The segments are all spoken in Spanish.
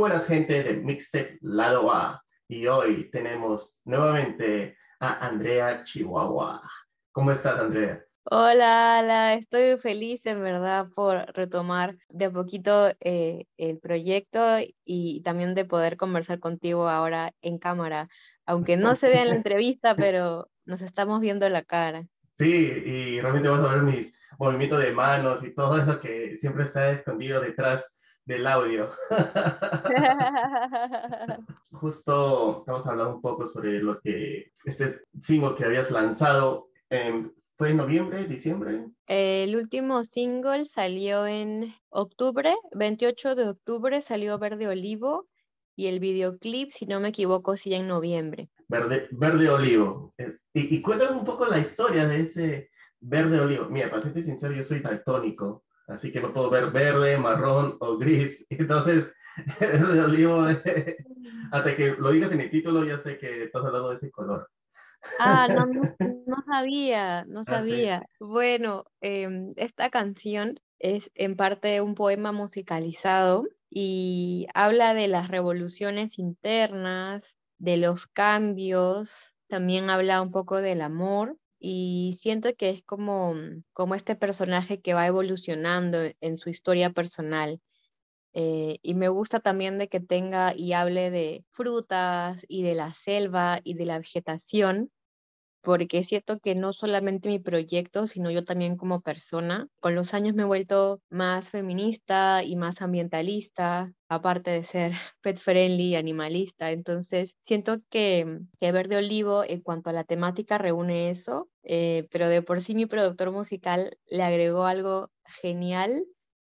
buenas gente de Mixtape Lado A y hoy tenemos nuevamente a Andrea Chihuahua. ¿Cómo estás, Andrea? Hola, estoy feliz en verdad por retomar de a poquito eh, el proyecto y también de poder conversar contigo ahora en cámara, aunque no se vea en la entrevista, pero nos estamos viendo la cara. Sí, y realmente vas a ver mis movimientos de manos y todo eso que siempre está escondido detrás del audio. Justo estamos hablando un poco sobre lo que este single que habías lanzado en ¿Fue en noviembre, diciembre? El último single salió en octubre, 28 de octubre salió Verde Olivo y el videoclip, si no me equivoco, sí en noviembre. Verde, verde Olivo. y, y, cuéntame un poco la historia de ese Verde Olivo. Mira, para serte sincero, yo soy daltónico, así que no puedo ver verde, marrón o gris. Entonces, Olivo, hasta que lo digas en el título, ya sé que estás hablando de ese color. Ah, no, no, sabía, no ah, sabía. Bueno, em, esta canción es en parte un poema musicalizado y habla de las revoluciones internas, de los cambios, también habla un poco del amor y siento que es como, como este personaje que va evolucionando en su historia personal. Eh, y me gusta también de que tenga y hable de frutas y de la selva y de la vegetación, porque siento que no solamente mi proyecto, sino yo también como persona, con los años me he vuelto más feminista y más ambientalista, aparte de ser pet friendly, animalista. Entonces, siento que, que Verde Olivo, en cuanto a la temática, reúne eso, eh, pero de por sí mi productor musical le agregó algo genial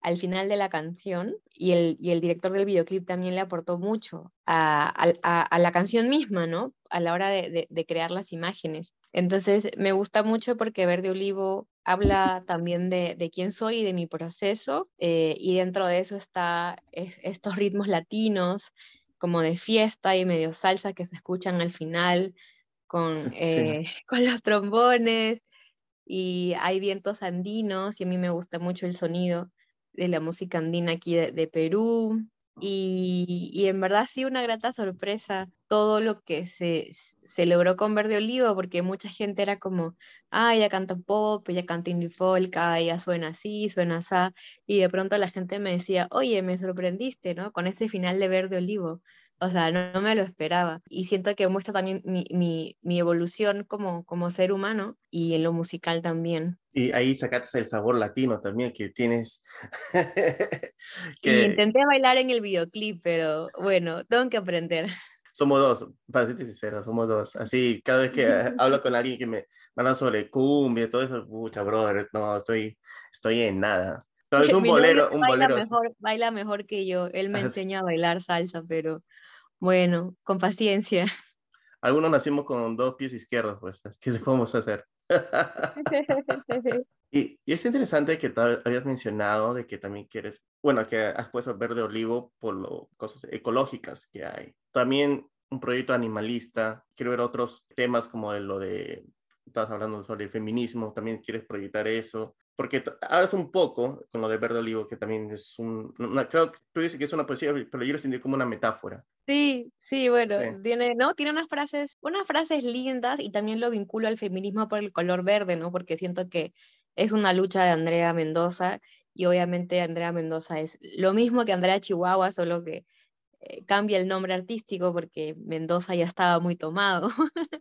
al final de la canción y el, y el director del videoclip también le aportó mucho a, a, la canción misma, ¿no? A la hora de, de, crear las imágenes. Entonces, me gusta mucho porque Verde Olivo habla también de, de quién soy y de mi proceso, eh, y dentro de eso está estos ritmos latinos, como de fiesta y medio salsa que se escuchan al final con, eh, con los trombones, y hay vientos andinos, y a mí me gusta mucho el sonido de la música andina aquí de, Perú. Y, y, en verdad sí una grata sorpresa todo lo que se, se, logró con Verde Olivo, porque mucha gente era como, ah, ella canta pop, ella canta indie folk, ah, ella suena así, suena así, y de pronto la gente me decía, oye, me sorprendiste, ¿no? Con ese final de Verde Olivo. O sea, no, me lo esperaba. Y siento que muestra también mi, mi, mi, evolución como, como ser humano y en lo musical también. Y ahí sacaste el sabor latino también que tienes. que... intenté bailar en el videoclip, pero bueno, tengo que aprender. Somos dos, para ser sincero, somos dos. Así, cada vez que hablo con alguien que me manda sobre cumbia, todo eso, pucha, brother, no, estoy, estoy en nada. No, es un bolero, un baila bolero. Mejor, baila mejor que yo. Él me enseña a bailar salsa, pero bueno, con paciencia. Algunos nacimos con dos pies izquierdos, pues, ¿qué podemos hacer? y, y, es interesante que habías mencionado de que también quieres, bueno, que has puesto verde olivo por las cosas ecológicas que hay. También un proyecto animalista, quiero ver otros temas como lo de, estás hablando sobre el feminismo, también quieres proyectar eso porque hablas un poco con lo de Verde Olivo, que también es un, creo que tú dices que es una poesía, pero yo lo sentí como una metáfora. Sí, sí, bueno, tiene, ¿no? Tiene unas frases, unas frases lindas y también lo vinculo al feminismo por el color verde, ¿no? Porque siento que es una lucha de Andrea Mendoza y obviamente Andrea Mendoza es lo mismo que Andrea Chihuahua, solo que eh, cambia el nombre artístico porque Mendoza ya estaba muy tomado.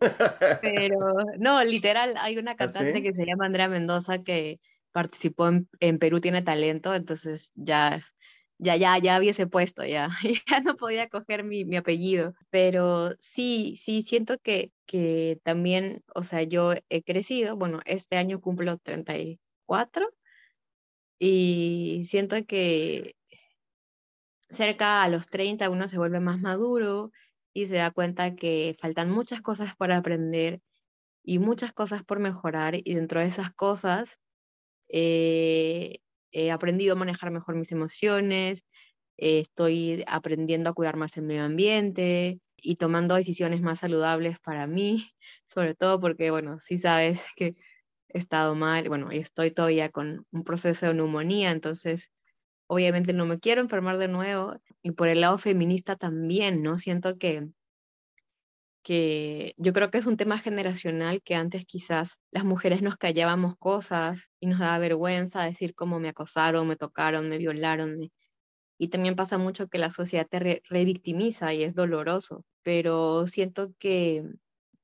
Pero no, literal, hay una ¿Ah, cantante que se llama Andrea Mendoza que participó en, Perú Tiene Talento, entonces ya, ya, ya, ya hubiese puesto, ya, ya no podía coger mi, mi apellido. Pero sí, sí, siento que, que también, o sea, yo he crecido, bueno, este año cumplo 34 y siento que cerca a los 30 uno se vuelve más maduro y se da cuenta que faltan muchas cosas por aprender y muchas cosas por mejorar y dentro de esas cosas eh, he aprendido a manejar mejor mis emociones, eh, estoy aprendiendo a cuidar más el medio ambiente y tomando decisiones más saludables para mí, sobre todo porque, bueno, sí sabes que he estado mal, bueno, y estoy todavía con un proceso de neumonía, entonces obviamente no me quiero enfermar de nuevo. Y por el lado feminista también, ¿no? Siento que que yo creo que es un tema generacional que antes quizás las mujeres nos callábamos cosas y nos daba vergüenza decir cómo me acosaron, me tocaron, me violaron. Y también pasa mucho que la sociedad te revictimiza y es doloroso, pero siento que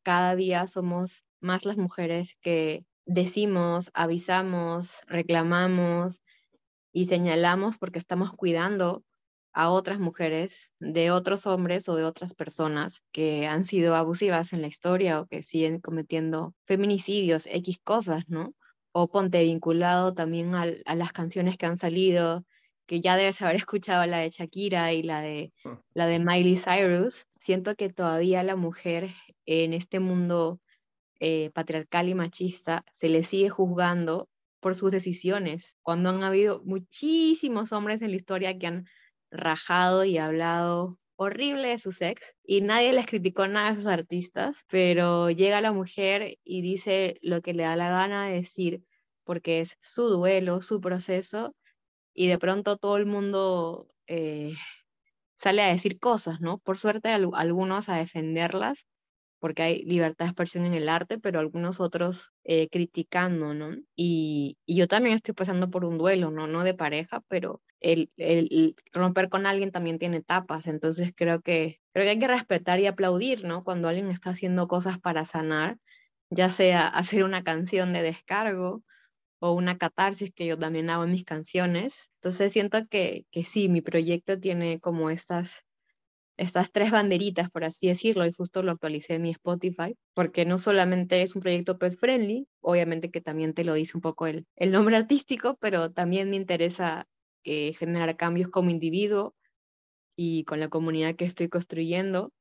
cada día somos más las mujeres que decimos, avisamos, reclamamos y señalamos porque estamos cuidando a otras mujeres de otros hombres o de otras personas que han sido abusivas en la historia o que siguen cometiendo feminicidios, X cosas, ¿no? O ponte vinculado también a las canciones que han salido, que ya debes haber escuchado la de Shakira y la de, mm. la de Miley Cyrus. Siento que todavía la mujer en este mundo eh, patriarcal y machista se le sigue juzgando por sus decisiones, cuando han habido muchísimos hombres en la historia que han rajado y hablado horrible de su sex y nadie les criticó nada a esos artistas, pero llega la mujer y dice lo que le da la gana de decir porque es su duelo, su proceso y de pronto todo el mundo eh, sale a decir cosas, ¿no? Por suerte algunos a defenderlas porque hay libertad de expresión en el arte, pero algunos otros eh, criticando, ¿no? Y, y, yo también estoy pasando por un duelo, ¿no? No de pareja, pero el, el, romper con alguien también tiene etapas, entonces creo que, creo que hay que respetar y aplaudir, ¿no? Cuando alguien está haciendo cosas para sanar, ya sea hacer una canción de descargo o una catarsis que yo también hago en mis canciones. Entonces siento que, que sí, mi proyecto tiene como estas estas tres banderitas, por así decirlo, y justo lo actualicé en mi Spotify, porque no solamente es un proyecto pet friendly, obviamente que también te lo dice un poco el, el nombre artístico, pero también me interesa eh, generar cambios como individuo y con la comunidad que estoy construyendo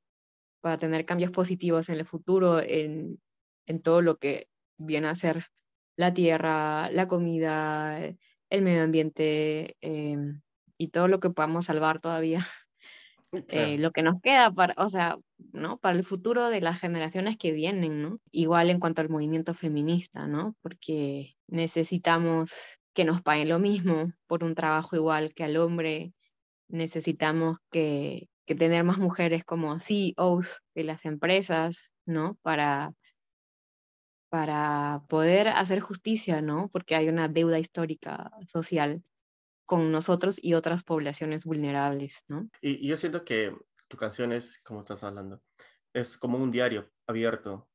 para tener cambios positivos en el futuro, en, en todo lo que viene a ser la tierra, la comida, el medio ambiente em, y todo lo que podamos salvar todavía Eh, lo que nos queda para, o sea, ¿no? Para el futuro de las generaciones que vienen, ¿no? Igual en cuanto al movimiento feminista, ¿no? Porque necesitamos que nos paguen lo mismo por un trabajo igual que al hombre, necesitamos que, que tener más mujeres como CEOs de las empresas, ¿no? Para, para poder hacer justicia, ¿no? Porque hay una deuda histórica social con nosotros y otras poblaciones vulnerables, ¿no? Y, yo siento que tu canción es, como estás hablando, es como un diario abierto,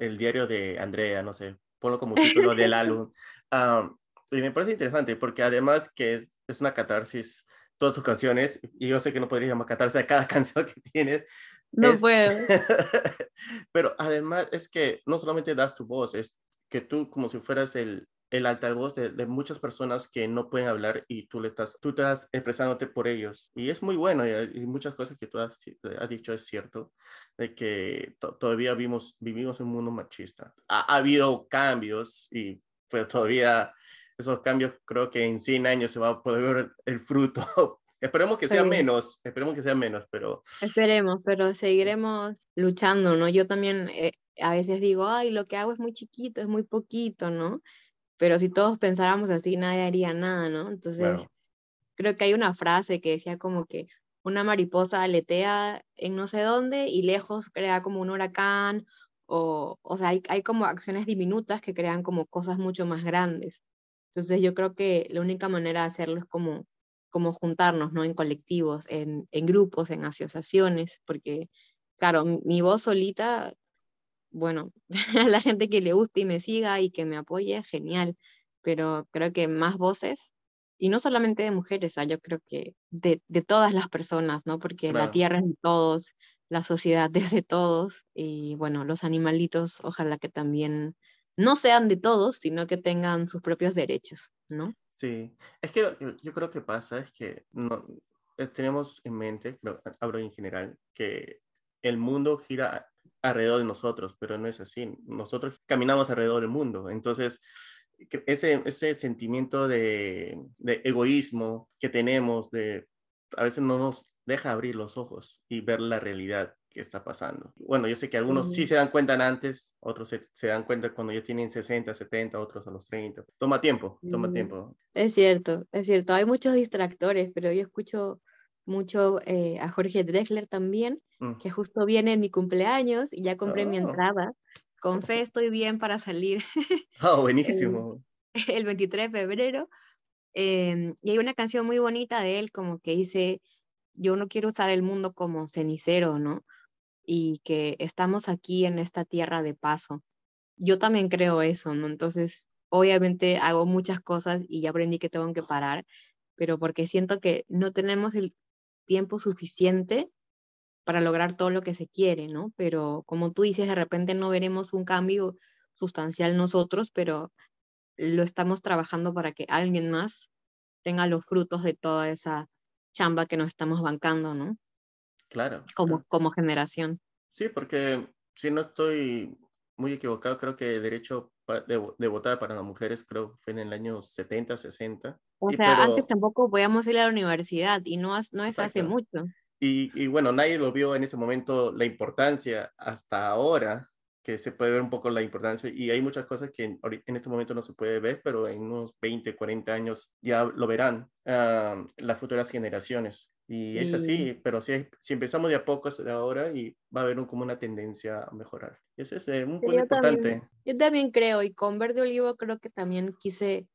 el diario de Andrea, no sé, ponlo como título del álbum. y me parece interesante porque además que es, es, una catarsis, todas tus canciones, y yo sé que no podrías llamar catarsis a cada canción que tienes. No puedo. Pero además es que no solamente das tu voz, es que tú como si fueras el, el altavoz de, de, muchas personas que no pueden hablar y tú le estás, tú estás expresándote por ellos. Y es muy bueno y, muchas cosas que tú has, has, dicho es cierto, de que todavía vivimos, vivimos en un mundo machista. Ha, habido cambios y pero todavía esos cambios creo que en 100 años se va a poder ver el fruto. Esperemos que sea menos, esperemos que sea menos, pero... Esperemos, pero seguiremos luchando, ¿no? Yo también eh, a veces digo, ay, lo que hago es muy chiquito, es muy poquito, ¿no? Pero si todos pensáramos así, nadie haría nada, ¿no? Entonces, creo que hay una frase que decía como que una mariposa aletea en no sé dónde y lejos crea como un huracán, o, o sea, hay, hay como acciones diminutas que crean como cosas mucho más grandes. Entonces, yo creo que la única manera de hacerlo es como, como juntarnos, ¿no? En colectivos, en, en grupos, en asociaciones, porque, claro, mi voz solita bueno, a la gente que le guste y me siga y que me apoye, genial, pero creo que más voces, y no solamente de mujeres, yo creo que de, de, todas las personas, ¿no? Porque la tierra es de todos, la sociedad es de todos, y bueno, los animalitos, ojalá que también no sean de todos, sino que tengan sus propios derechos, ¿no? Sí, es que yo, creo que pasa, es que no, eh, tenemos en mente, hablo en general, que el mundo gira alrededor de nosotros, pero no es así. Nosotros caminamos alrededor del mundo. Entonces, ese, ese sentimiento de, de egoísmo que tenemos, de a veces no nos deja abrir los ojos y ver la realidad que está pasando. Bueno, yo sé que algunos sí se dan cuenta antes, otros se, dan cuenta cuando ya tienen 60, 70, otros a los 30. Toma tiempo, toma tiempo. Es cierto, es cierto. Hay muchos distractores, pero yo escucho mucho eh, a Jorge Drexler también, mm. que justo viene en mi cumpleaños y ya compré mi oh. entrada. Con fe estoy bien para salir. Oh, buenísimo. el, 23 de febrero. Em, y hay una canción muy bonita de él, como que dice, yo no quiero usar el mundo como cenicero, ¿no? y que estamos aquí en esta tierra de paso. Yo también creo eso, ¿no? Entonces, obviamente hago muchas cosas y ya aprendí que tengo que parar, pero porque siento que no tenemos el tiempo suficiente para lograr todo lo que se quiere, ¿no? Pero como tú dices, de repente no veremos un cambio sustancial nosotros, pero lo estamos trabajando para que alguien más tenga los frutos de toda esa chamba que nos estamos bancando, ¿no? Claro. Como, como generación. Sí, porque si no estoy muy equivocado, creo que derecho de, votar para las mujeres creo que fue en el año 70, 60. O sea, antes tampoco podíamos ir a la universidad y no, no es hace mucho. Y, y, bueno, nadie lo vio en ese momento la importancia hasta ahora que se puede ver un poco la importancia y hay muchas cosas que en, en, este momento no se puede ver, pero en unos 20, 40 años ya lo verán ah, las futuras generaciones. Y es así, pero si, si empezamos de a poco de ahora y va a haber un, como una tendencia a mejorar. Ese es eh, un punto importante. yo también creo, y con Verde Olivo creo que también quise,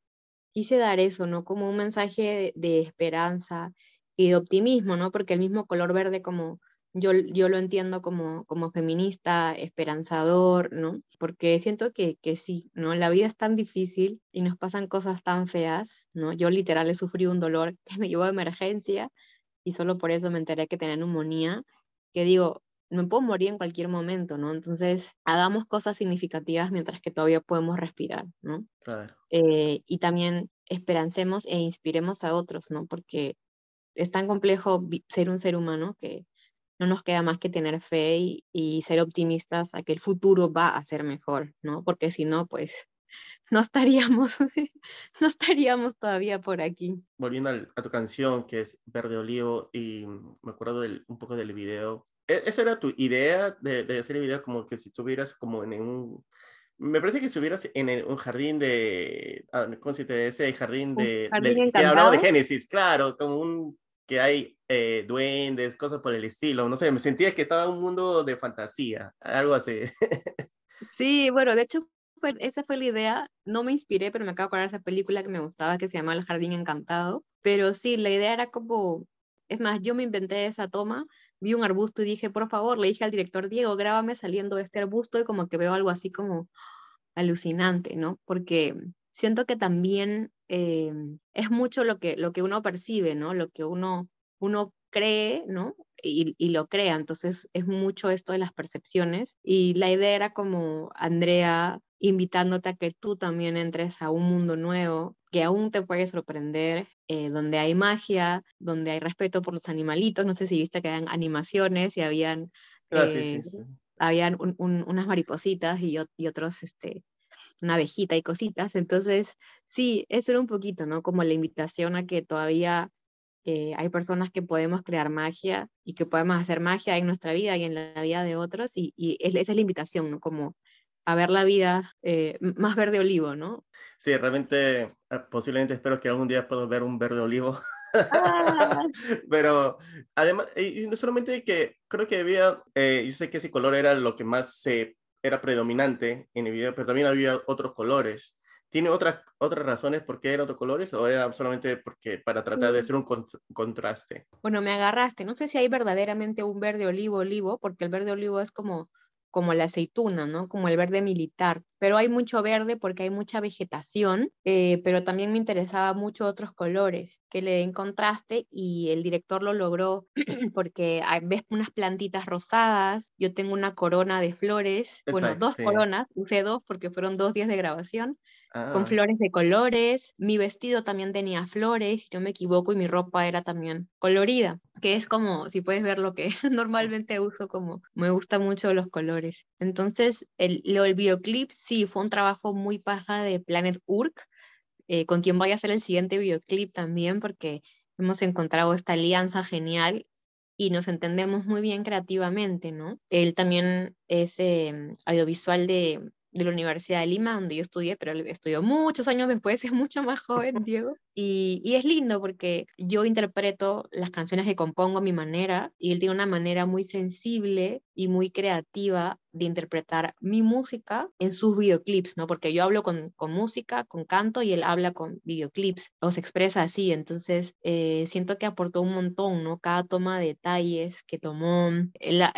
quise dar eso, ¿no? Como un mensaje de, de esperanza y de optimismo, ¿no? Porque el mismo color verde como yo, yo lo entiendo como, como feminista, esperanzador, ¿no? Porque siento que, que sí, ¿no? La vida es tan difícil y nos pasan cosas tan feas, ¿no? Yo literal he sufrido un dolor que me llevó a emergencia y solo por eso me enteré que tenía neumonía, que digo, me puedo morir en cualquier momento, ¿no? Entonces, hagamos cosas significativas mientras que todavía podemos respirar, ¿no? Claro. Eh, y también esperancemos e inspiremos a otros, ¿no? Porque es tan complejo ser un ser humano que no nos queda más que tener fe y, ser optimistas a que el futuro va a ser mejor, ¿no? Porque si no, pues no estaríamos, no estaríamos todavía por aquí. Volviendo a, tu canción, que es Verde Olivo, y me acuerdo del, un poco del video. ¿E, ¿Esa era tu idea de, de, hacer el video como que si estuvieras como en un... Me parece que estuvieras en un jardín de... Ah, ¿Cómo se te dice? Jardín de... Jardín que hablaba de Génesis, claro, como un que hay eh, duendes, cosas por el estilo, no sé, me sentía que estaba en un mundo de fantasía, algo así. Sí, bueno, de hecho, esa fue la idea, no me inspiré, pero me acabo de acordar esa película que me gustaba que se llama El Jardín Encantado, pero sí, la idea era como, es más, yo me inventé esa toma, vi un arbusto y dije, por favor, le dije al director Diego, grábame saliendo de este arbusto y como que veo algo así como alucinante, ¿no? Porque siento que también eh, es mucho lo que, lo que uno percibe, ¿no? Lo que uno, uno cree, ¿no? Y, y, lo crea. Entonces es mucho esto de las percepciones. Y la idea era como Andrea invitándote a que tú también entres a un mundo nuevo que aún te puede sorprender, eh, donde hay magia, donde hay respeto por los animalitos. No sé si viste que habían animaciones y habían, ah, eh, habían unas maripositas y, y otros este, una abejita y cositas. Entonces, sí, eso era un poquito, ¿no? Como la invitación a que todavía eh, hay personas que podemos crear magia y que podemos hacer magia en nuestra vida y en la vida de otros. Y, esa es la invitación, ¿no? Como a ver la vida eh, más verde olivo, ¿no? Sí, realmente, ah, posiblemente espero que algún día pueda ver un verde olivo. Ah. Pero además, y no solamente que creo que había, eh, yo sé que ese color era lo que más se era predominante en el video, pero también había otros colores. ¿Tiene otras, otras razones por qué eran otros colores o era solamente porque para tratar de hacer un contraste? Bueno, me agarraste. No sé si hay verdaderamente un verde olivo olivo, porque el verde olivo es como como la aceituna, ¿no? Como el verde militar. Pero hay mucho verde porque hay mucha vegetación, eh, pero también me interesaba mucho otros colores que le den contraste y el director lo logró porque ves unas plantitas rosadas, yo tengo una corona de flores, bueno, dos coronas, usé dos porque fueron dos días de grabación, con ah. flores de colores. Mi vestido también tenía flores, si no me equivoco, y mi ropa era también colorida, que es como, si puedes ver lo que normalmente uso, como me gustan mucho los colores. Entonces, el, el videoclip sí fue un trabajo muy paja de Planet Urk, eh, con quien voy a hacer el siguiente videoclip también, porque hemos encontrado esta alianza genial y nos entendemos muy bien creativamente, ¿no? Él también es em, audiovisual de, de la Universidad de Lima, donde yo estudié, pero estudió muchos años después, es mucho más joven, Diego. Y, y, es lindo porque yo interpreto las canciones que compongo a mi manera y él tiene una manera muy sensible y muy creativa de interpretar mi música en sus videoclips, ¿no? Porque yo hablo con, con música, con canto y él habla con videoclips o se expresa así. Entonces, eh, siento que aportó un montón, ¿no? Cada toma de detalles que tomó, la,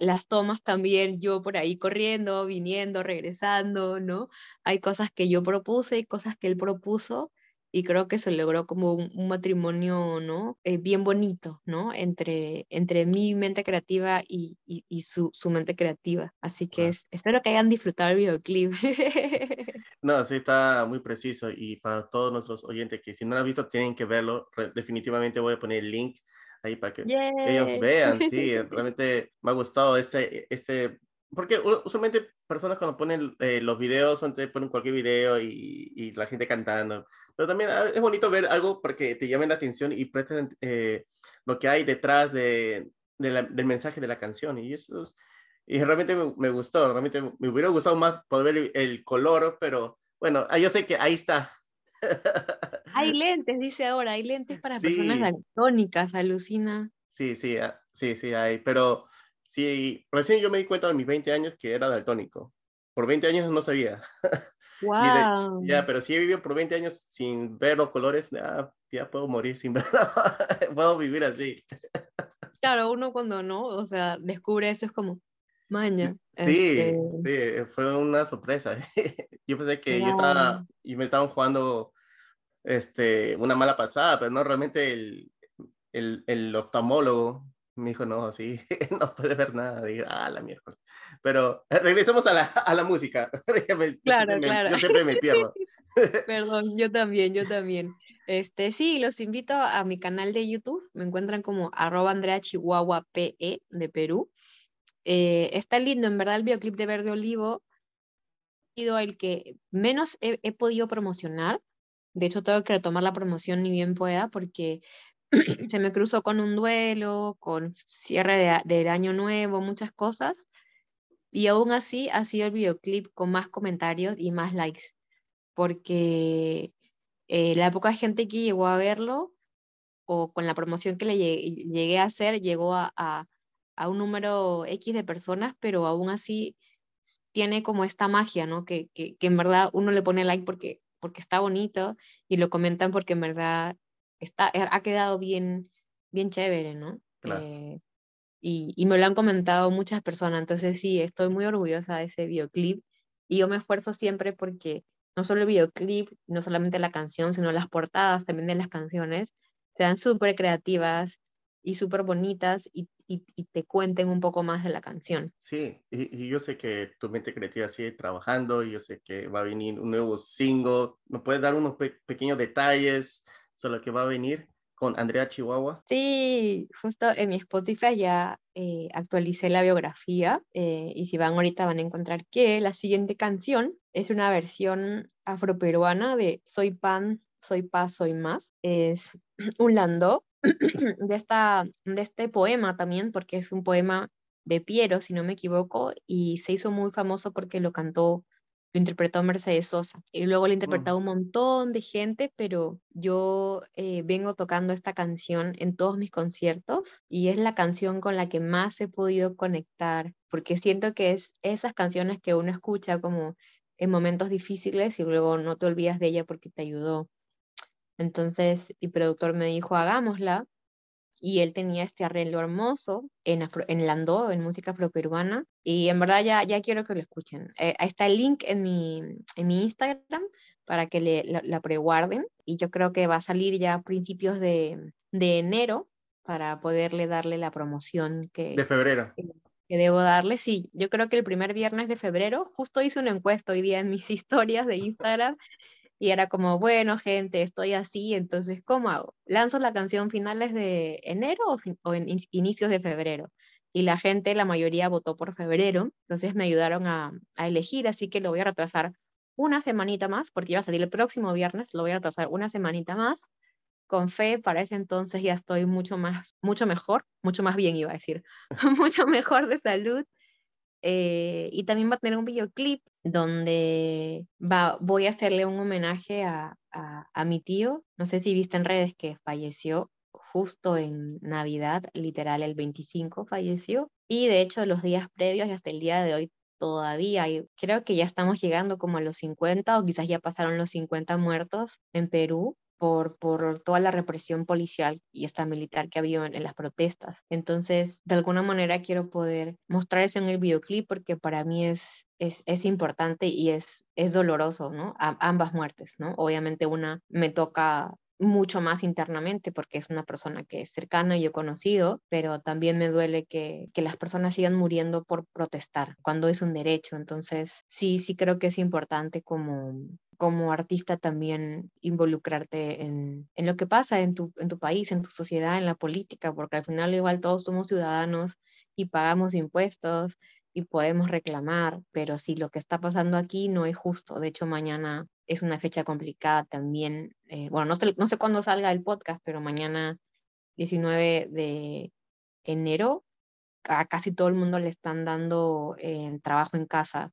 las tomas también, yo por ahí corriendo, viniendo, regresando, ¿no? Hay cosas que yo propuse y cosas que él propuso y creo que se logró como un, matrimonio, ¿no? Eh, bien bonito, ¿no? Entre, entre mi mente creativa y, y, su, su, mente creativa. Así que espero que hayan disfrutado el videoclip. no, sí, está muy preciso y para todos nuestros oyentes que si no lo han visto tienen que verlo, definitivamente voy a poner el link ahí para que ellos vean, sí, realmente me ha gustado ese, ese porque usualmente personas cuando ponen eh, los videos, ponen cualquier video y, y, la gente cantando. Pero también ah, es bonito ver algo porque te llamen la atención y presten eh, lo que hay detrás de, de la, del mensaje de la canción. Y eso y realmente me, me, gustó, realmente me hubiera gustado más poder ver el, color, pero bueno, ah, yo sé que ahí está. Hay lentes, dice ahora, hay lentes para personas daltónicas, alucina. Sí, sí, ah, sí, sí, hay, pero Sí, recién yo me di cuenta de mis 20 años que era daltónico. Por 20 años no sabía. Wow. ya, pero si he vivido por 20 años sin ver los colores, ya, ya puedo morir sin ver. puedo vivir así. Claro, uno cuando no, o sea, descubre eso es como, maña. Sí, este sí, fue una sorpresa. yo pensé que yo estaba, y me estaban jugando este, una mala pasada, pero no, realmente el, el, el oftalmólogo me dijo, no, así no puede ver nada. Ah, la miércoles. Pero eh, regresemos a la, a la música. claro, claro. yo siempre me pierdo. Perdón, yo también, yo también. Este, sí, los invito a mi canal de YouTube. Me encuentran como arroba Andrea Chihuahua PE de Perú. Eh, está lindo, en verdad, el videoclip de Verde Olivo ha sido el que menos he, he podido promocionar. De hecho, tengo que retomar la promoción ni bien pueda porque se me cruzó con un duelo, con cierre de, del año nuevo, muchas cosas. Y aún así ha sido el videoclip con más comentarios y más likes, porque eh, la poca gente que llegó a verlo, o con la promoción que le llegué, a hacer, llegó a, un número X de personas, pero aún así tiene como esta magia, ¿no? Que, en verdad uno le pone like porque está bonito y lo comentan porque en verdad está, eh, ha quedado bien, bien chévere, ¿no? Eh, y, y, me lo han comentado muchas personas, entonces sí, estoy muy orgullosa de ese videoclip y yo me esfuerzo siempre porque no solo el videoclip, no solamente la canción, sino las portadas también de las canciones, sean súper creativas y súper bonitas y, y, y, te cuenten un poco más de la canción. Sí, y, y, yo sé que tu mente creativa sigue trabajando, y yo sé que va a venir un nuevo single, ¿me puedes dar unos pe pequeños detalles? Lo que va a venir con Andrea Chihuahua. Sí, justo en mi Spotify ya eh, actualicé la biografía eh, y si van ahorita van a encontrar que la siguiente canción es una versión afroperuana de Soy Pan, Soy Paz, Soy Más. Es un landó de, esta, de este poema también, porque es un poema de Piero, si no me equivoco, y se hizo muy famoso porque lo cantó lo interpretó Mercedes Sosa. Y luego lo interpretado un montón de gente, pero yo eh, vengo tocando esta canción en todos mis conciertos y es la canción con la que más he podido conectar, porque siento que es esas canciones que uno escucha como en momentos difíciles y luego no te olvidas de ella porque te ayudó. Entonces mi productor me dijo, hagámosla y él tenía este arreglo hermoso en, en landó, en música afroperuana, y en verdad ya, ya quiero que lo escuchen. Eh, está el link en mi, en mi Instagram para que le, la, preguarden, y yo creo que va a salir ya a principios de, de enero para poderle darle la promoción que... De febrero. Que, que debo darle, sí, yo creo que el primer viernes de febrero, justo hice una encuesta hoy día en mis historias de Instagram y era como, bueno, gente, estoy así, entonces, ¿cómo hago? ¿Lanzo la canción finales de enero o, en inicios de febrero? Y la gente, la mayoría votó por febrero, entonces me ayudaron a, a elegir, así que lo voy a retrasar una semanita más, porque iba a salir el próximo viernes, lo voy a retrasar una semanita más, con fe, para ese entonces ya estoy mucho más, mucho mejor, mucho más bien iba a decir, mucho mejor de salud. Eh, y también va a tener un videoclip donde va, voy a hacerle un homenaje a, a, mi tío. No sé si viste en redes que falleció justo en Navidad, literal el 25 falleció. Y de hecho los días previos y hasta el día de hoy todavía, creo que ya estamos llegando como a los 50 o quizás ya pasaron los 50 muertos en Perú por, por toda la represión policial y esta militar que ha habido en, las protestas. Entonces, de alguna manera quiero poder mostrar eso en el videoclip porque para mí es, es, es importante y es, es doloroso, ¿no? ambas muertes, ¿no? Obviamente una me toca mucho más internamente porque es una persona que es cercana y yo he conocido, pero también me duele que, que, las personas sigan muriendo por protestar cuando es un derecho. Entonces, sí, sí creo que es importante como, como artista también involucrarte en, en lo que pasa en tu, en tu país, en tu sociedad, en la política, porque al final igual todos somos ciudadanos y pagamos impuestos y podemos reclamar, pero si lo que está pasando aquí no es justo, de hecho mañana es una fecha complicada también. Eh, bueno, no sé, no sé cuándo salga el podcast, pero mañana 19 de enero a casi todo el mundo le están dando eh, trabajo en casa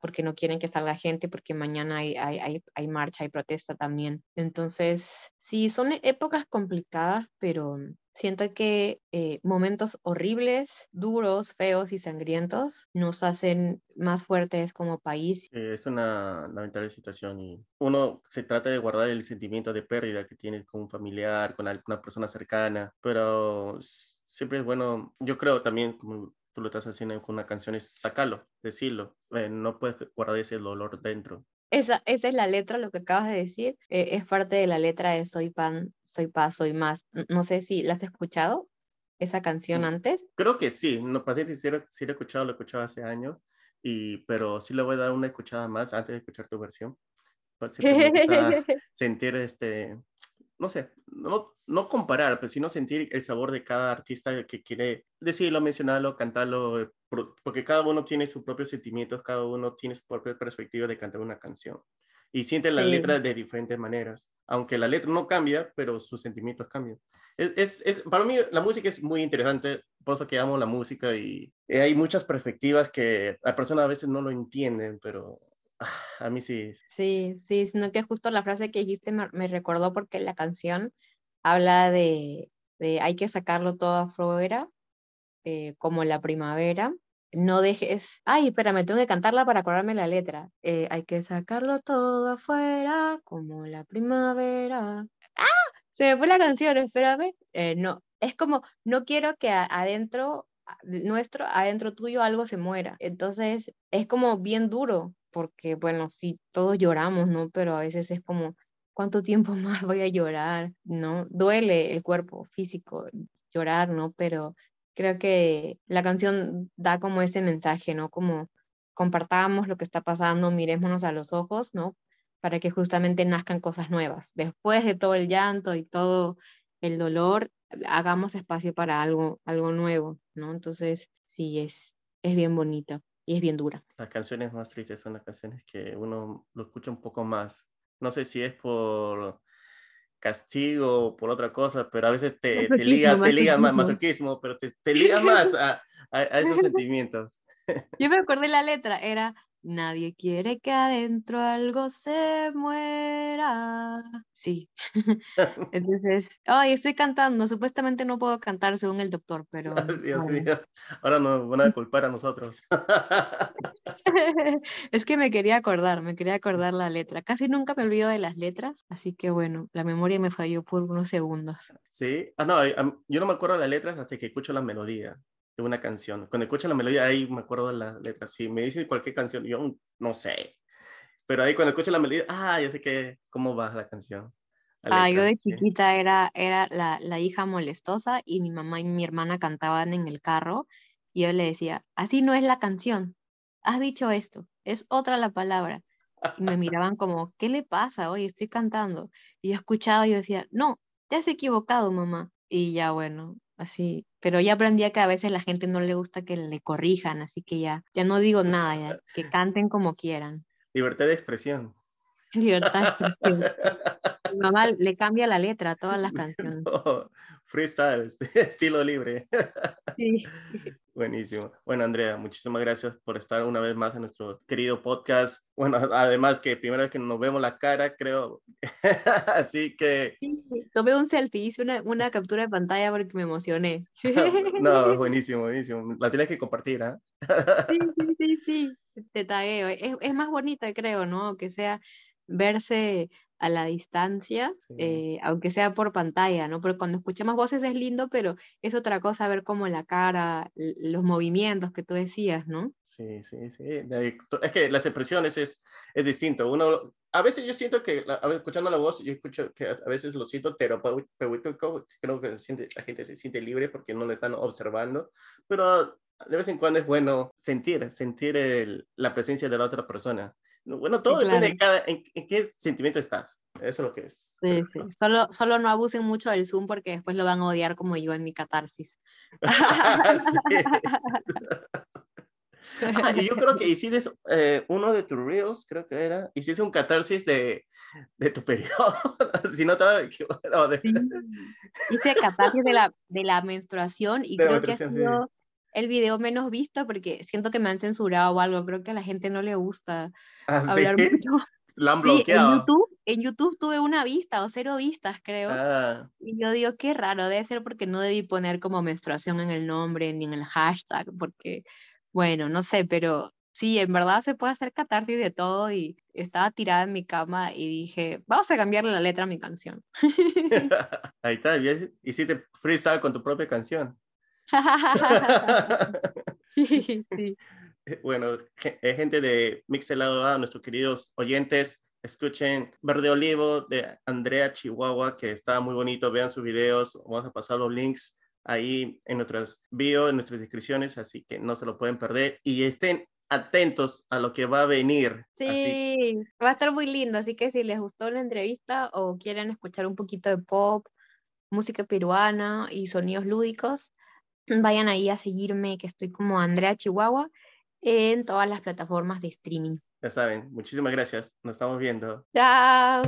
porque no quieren que salga gente, porque mañana hay, hay, hay, hay, marcha, hay protesta también. Entonces, sí, son épocas complicadas, pero Siento que eh, momentos horribles, duros, feos y sangrientos nos hacen más fuertes como país. Es una lamentable situación y uno se trata de guardar el sentimiento de pérdida que tiene con un familiar, con alguna persona cercana, pero siempre es bueno, yo creo también como tú lo estás haciendo con una canción, es sacarlo, decirlo, eh, no puedes guardar ese dolor dentro. Esa, esa es la letra, lo que acabas de decir, eh, es parte de la letra de Soy Pan soy paz, soy más. No sé si la has escuchado, esa canción mm, antes. Creo que sí, no, para sincero, sí la he escuchado, lo he escuchado hace años, y, pero sí le voy a dar una escuchada más antes de escuchar tu versión. sentir este, no sé, no, no comparar, pero sino sentir el sabor de cada artista que quiere decirlo, mencionarlo, cantarlo, eh, porque cada uno tiene sus propios sentimientos, cada uno tiene su propia perspectiva de cantar una canción y sienten las letras de diferentes maneras. Aunque la letra no cambia, pero sus sentimientos cambian. Es, es, para mí la música es muy interesante, por eso que amo la música y, hay muchas perspectivas que la persona a veces no lo entienden, pero a mí sí. Sí, sí, sino que justo la frase que dijiste me, me recordó porque la canción habla de, de hay que sacarlo todo afuera, eh, como la primavera, no dejes, ay, espérame, tengo que cantarla para acordarme la letra. Eh, hay que sacarlo todo afuera, como la primavera. ¡Ah! Se me fue la canción, espérame. Eh, no, es como, no quiero que adentro nuestro, adentro tuyo algo se muera. Entonces, es como bien duro, porque bueno, sí, todos lloramos, ¿no? Pero a veces es como, ¿cuánto tiempo más voy a llorar? ¿No? Duele el cuerpo físico llorar, ¿no? Pero creo que la canción da como ese mensaje, ¿no? Como compartamos lo que está pasando, mirémonos a los ojos, ¿no? Para que justamente nazcan cosas nuevas. Después de todo el llanto y todo el dolor, hagamos espacio para algo, algo nuevo, ¿no? Entonces, sí, es, es bien bonita y es bien dura. Las canciones más tristes son las canciones que uno lo escucha un poco más. No sé si es por castigo por otra cosa, pero a veces te, te liga, te liga más, masoquismo, pero te, te liga más a, a, a esos sentimientos. Yo me acordé la letra, era Nadie quiere que adentro algo se muera. Sí. Entonces, ay, estoy cantando. Supuestamente no puedo cantar según el doctor, pero. Dios mío. Ahora nos van a culpar a nosotros. es que me quería acordar, me quería acordar la letra. Casi nunca me olvido de las letras, así que bueno, la memoria me falló por unos segundos. Sí, ah, no, yo no me acuerdo de las letras hasta que escucho la melodía de una canción. Cuando escucho la melodía, ahí me acuerdo de la letra. Si me dicen cualquier canción, yo no sé. Pero ahí cuando escucho la melodía, ah, ya sé que, cómo va la canción. ah, yo de chiquita era, era la, la, hija molestosa y mi mamá y mi hermana cantaban en el carro y yo le decía, así no es la canción, has dicho esto, es otra la palabra. Y me miraban como, ¿qué le pasa? Oye, estoy cantando. Y yo escuchaba y yo decía, no, te has equivocado, mamá. Y ya bueno, así pero ya aprendí que a veces la gente no le gusta que le corrijan, así que ya, ya no digo nada, que canten como quieran. Libertad de expresión. Libertad de expresión. Mi mamá le cambia la letra a todas las canciones. freestyle, estilo libre. Sí. Buenísimo. Bueno, Andrea, muchísimas gracias por estar una vez más en nuestro querido podcast. Bueno, además que primera vez que nos vemos la cara, creo. Así que... Sí, tomé un selfie, hice una, una, captura de pantalla porque me emocioné. no, buenísimo, buenísimo. La tienes que compartir, ¿ah? sí, sí, sí, sí. Te tagueo. Es, es más bonita, creo, ¿no? Que sea verse a la distancia, eh, aunque sea por pantalla, ¿no? Porque cuando escuchamos voces es lindo, pero es otra cosa ver como la cara, los movimientos que tú decías, ¿no? Sí, sí, sí. Es que las expresiones es, es distinto. Uno, a veces yo siento que, escuchando la voz, yo escucho que a veces lo siento terapéutico, creo que siente, la gente se siente libre porque no le están observando, pero de vez en cuando es bueno sentir, sentir la presencia de la otra persona. Bueno, todo depende de cada, en, qué sentimiento estás. Eso es lo que es. Sí, sí. Solo, solo no abusen mucho del Zoom porque después lo van a odiar como yo en mi catarsis. Ah, y yo creo que hiciste eh, uno de tus reels, creo que era, hiciste un catarsis de, de tu periodo. si no estaba equivocado. De... Hice catarsis de la, de la menstruación y creo que ha sido el video menos visto porque siento que me han censurado o algo. Creo que a la gente no le gusta ah, hablar mucho. Lo han bloqueado. en, YouTube, en YouTube tuve una vista o cero vistas, creo. Ah. Y yo digo, qué raro, debe ser porque no debí poner como menstruación en el nombre ni en el hashtag, porque, bueno, no sé, pero sí, en verdad se puede hacer catarsis de todo y estaba tirada en mi cama y dije, vamos a cambiarle la letra a mi canción. Ahí está, hiciste freestyle con tu propia canción. Bueno, gente de Mixelado A, nuestros queridos oyentes, escuchen Verde Olivo de Andrea Chihuahua, que está muy bonito, vean sus videos, vamos a pasar los links ahí en nuestras bio, en nuestras descripciones, así que no se lo pueden perder. Y estén atentos a lo que va a venir. Sí, va a estar muy lindo, así que si les gustó la entrevista o quieren escuchar un poquito de pop, música peruana y sonidos lúdicos, Vayan ahí a seguirme, que estoy como Andrea Chihuahua en todas las plataformas de streaming. Ya saben, muchísimas gracias. Nos estamos viendo. Chao.